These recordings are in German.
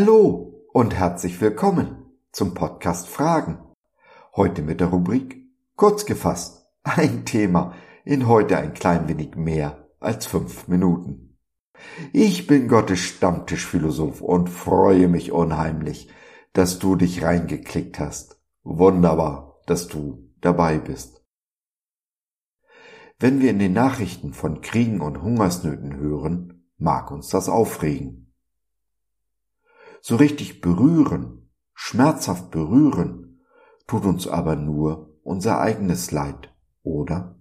Hallo und herzlich willkommen zum Podcast Fragen. Heute mit der Rubrik Kurz gefasst. Ein Thema in heute ein klein wenig mehr als fünf Minuten. Ich bin Gottes Stammtischphilosoph und freue mich unheimlich, dass du dich reingeklickt hast. Wunderbar, dass du dabei bist. Wenn wir in den Nachrichten von Kriegen und Hungersnöten hören, mag uns das aufregen so richtig berühren, schmerzhaft berühren, tut uns aber nur unser eigenes Leid, oder?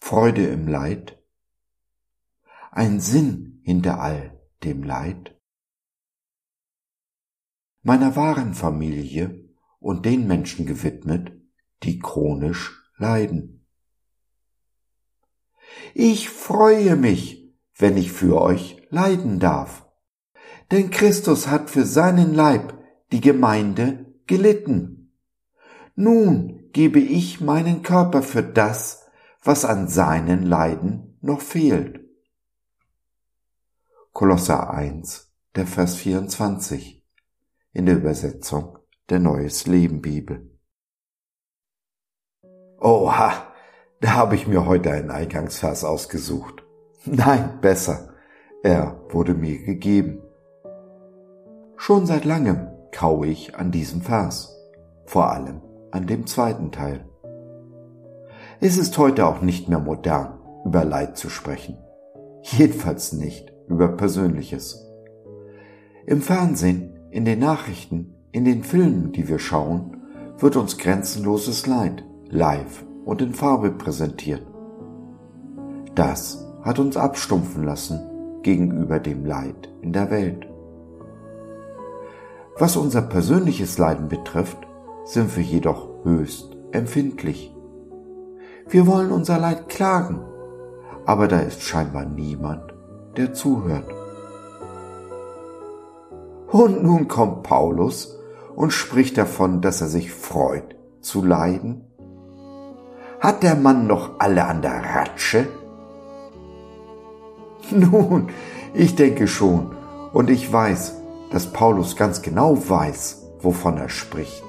Freude im Leid? Ein Sinn hinter all dem Leid? Meiner wahren Familie und den Menschen gewidmet, die chronisch leiden. Ich freue mich, wenn ich für euch leiden darf, denn Christus hat für seinen Leib, die Gemeinde, gelitten. Nun gebe ich meinen Körper für das, was an seinen Leiden noch fehlt. Kolosser 1, der Vers 24 in der Übersetzung der Neues Leben Bibel. Oha, da habe ich mir heute einen Eingangsvers ausgesucht. Nein, besser, er wurde mir gegeben. Schon seit langem kaue ich an diesem Vers, vor allem an dem zweiten Teil. Es ist heute auch nicht mehr modern, über Leid zu sprechen, jedenfalls nicht über Persönliches. Im Fernsehen in den Nachrichten, in den Filmen, die wir schauen, wird uns grenzenloses Leid live und in Farbe präsentiert. Das hat uns abstumpfen lassen gegenüber dem Leid in der Welt. Was unser persönliches Leiden betrifft, sind wir jedoch höchst empfindlich. Wir wollen unser Leid klagen, aber da ist scheinbar niemand, der zuhört. Und nun kommt Paulus und spricht davon, dass er sich freut zu leiden. Hat der Mann noch alle an der Ratsche? Nun, ich denke schon, und ich weiß, dass Paulus ganz genau weiß, wovon er spricht.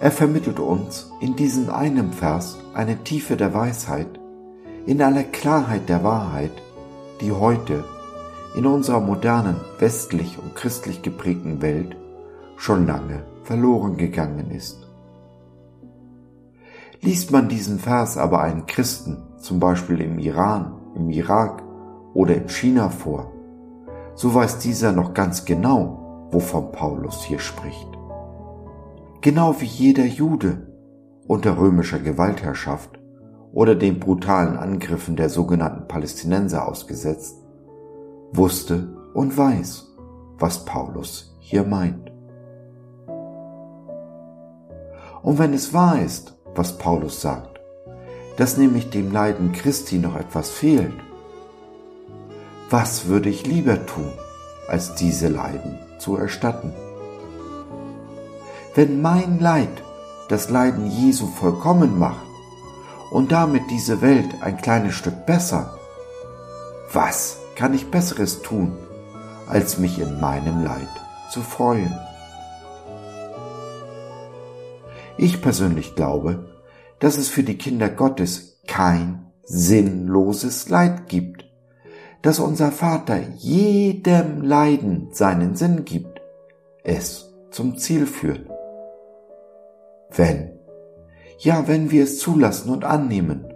Er vermittelt uns in diesem einen Vers eine Tiefe der Weisheit, in aller Klarheit der Wahrheit, die heute in unserer modernen, westlich und christlich geprägten Welt schon lange verloren gegangen ist. Liest man diesen Vers aber einen Christen, zum Beispiel im Iran, im Irak oder in China vor, so weiß dieser noch ganz genau, wovon Paulus hier spricht. Genau wie jeder Jude unter römischer Gewaltherrschaft oder den brutalen Angriffen der sogenannten Palästinenser ausgesetzt, wusste und weiß, was Paulus hier meint. Und wenn es wahr ist, was Paulus sagt, dass nämlich dem Leiden Christi noch etwas fehlt, was würde ich lieber tun, als diese Leiden zu erstatten? Wenn mein Leid das Leiden Jesu vollkommen macht und damit diese Welt ein kleines Stück besser, was kann ich Besseres tun, als mich in meinem Leid zu freuen? Ich persönlich glaube, dass es für die Kinder Gottes kein sinnloses Leid gibt, dass unser Vater jedem Leiden seinen Sinn gibt, es zum Ziel führt. Wenn, ja, wenn wir es zulassen und annehmen,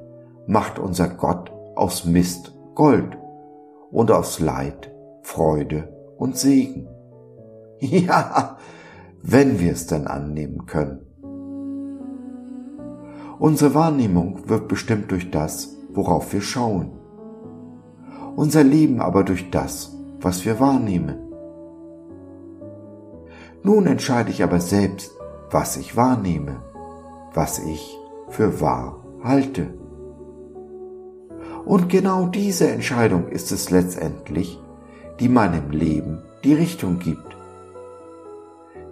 macht unser Gott aus Mist Gold und aus Leid Freude und Segen. Ja, wenn wir es denn annehmen können. Unsere Wahrnehmung wird bestimmt durch das, worauf wir schauen. Unser Leben aber durch das, was wir wahrnehmen. Nun entscheide ich aber selbst, was ich wahrnehme, was ich für wahr halte. Und genau diese Entscheidung ist es letztendlich, die meinem Leben die Richtung gibt.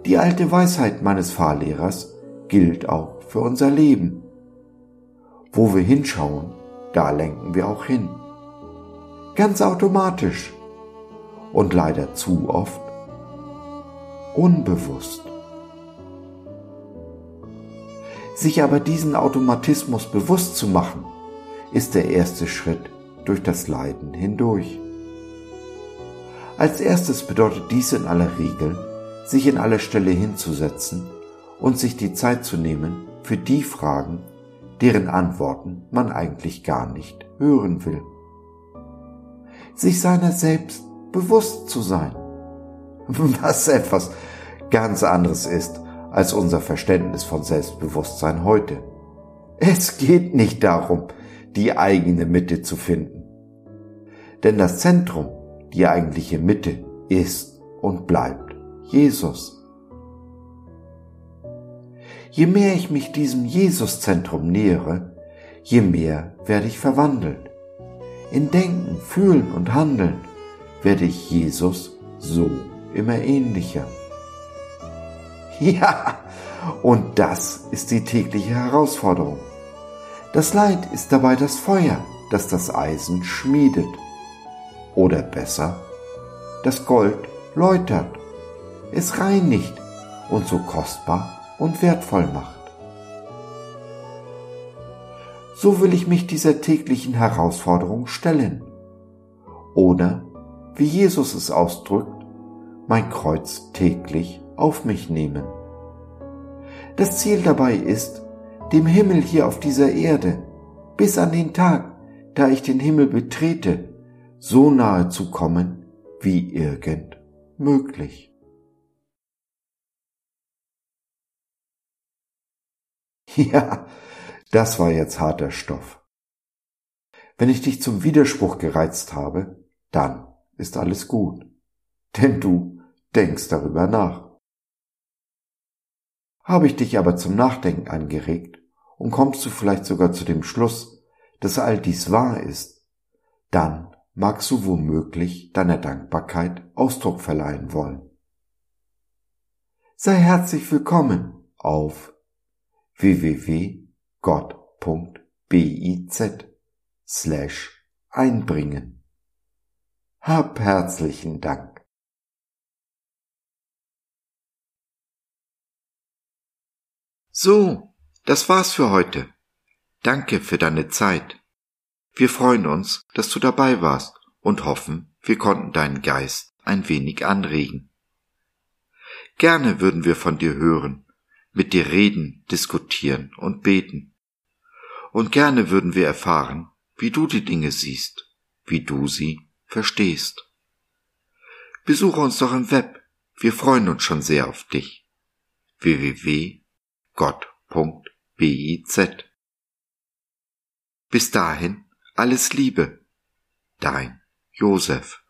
Die alte Weisheit meines Fahrlehrers gilt auch für unser Leben. Wo wir hinschauen, da lenken wir auch hin. Ganz automatisch und leider zu oft unbewusst. Sich aber diesen Automatismus bewusst zu machen, ist der erste Schritt durch das Leiden hindurch. Als erstes bedeutet dies in aller Regel, sich in aller Stelle hinzusetzen und sich die Zeit zu nehmen für die Fragen, deren Antworten man eigentlich gar nicht hören will. Sich seiner selbst bewusst zu sein, was etwas ganz anderes ist als unser Verständnis von Selbstbewusstsein heute. Es geht nicht darum, die eigene Mitte zu finden. Denn das Zentrum, die eigentliche Mitte, ist und bleibt Jesus. Je mehr ich mich diesem Jesuszentrum nähere, je mehr werde ich verwandelt. In Denken, Fühlen und Handeln werde ich Jesus so immer ähnlicher. Ja, und das ist die tägliche Herausforderung. Das Leid ist dabei das Feuer, das das Eisen schmiedet. Oder besser, das Gold läutert, es reinigt und so kostbar und wertvoll macht. So will ich mich dieser täglichen Herausforderung stellen. Oder, wie Jesus es ausdrückt, mein Kreuz täglich auf mich nehmen. Das Ziel dabei ist, dem Himmel hier auf dieser Erde, bis an den Tag, da ich den Himmel betrete, so nahe zu kommen, wie irgend möglich. Ja, das war jetzt harter Stoff. Wenn ich dich zum Widerspruch gereizt habe, dann ist alles gut. Denn du denkst darüber nach. Habe ich dich aber zum Nachdenken angeregt und kommst du vielleicht sogar zu dem Schluss, dass all dies wahr ist, dann magst du womöglich deiner Dankbarkeit Ausdruck verleihen wollen. Sei herzlich willkommen auf www.gott.biz slash einbringen. Hab herzlichen Dank. So, das war's für heute. Danke für deine Zeit. Wir freuen uns, dass du dabei warst und hoffen, wir konnten deinen Geist ein wenig anregen. Gerne würden wir von dir hören mit dir reden, diskutieren und beten. Und gerne würden wir erfahren, wie du die Dinge siehst, wie du sie verstehst. Besuche uns doch im Web, wir freuen uns schon sehr auf dich. www.gott.biz Bis dahin alles Liebe, dein Josef.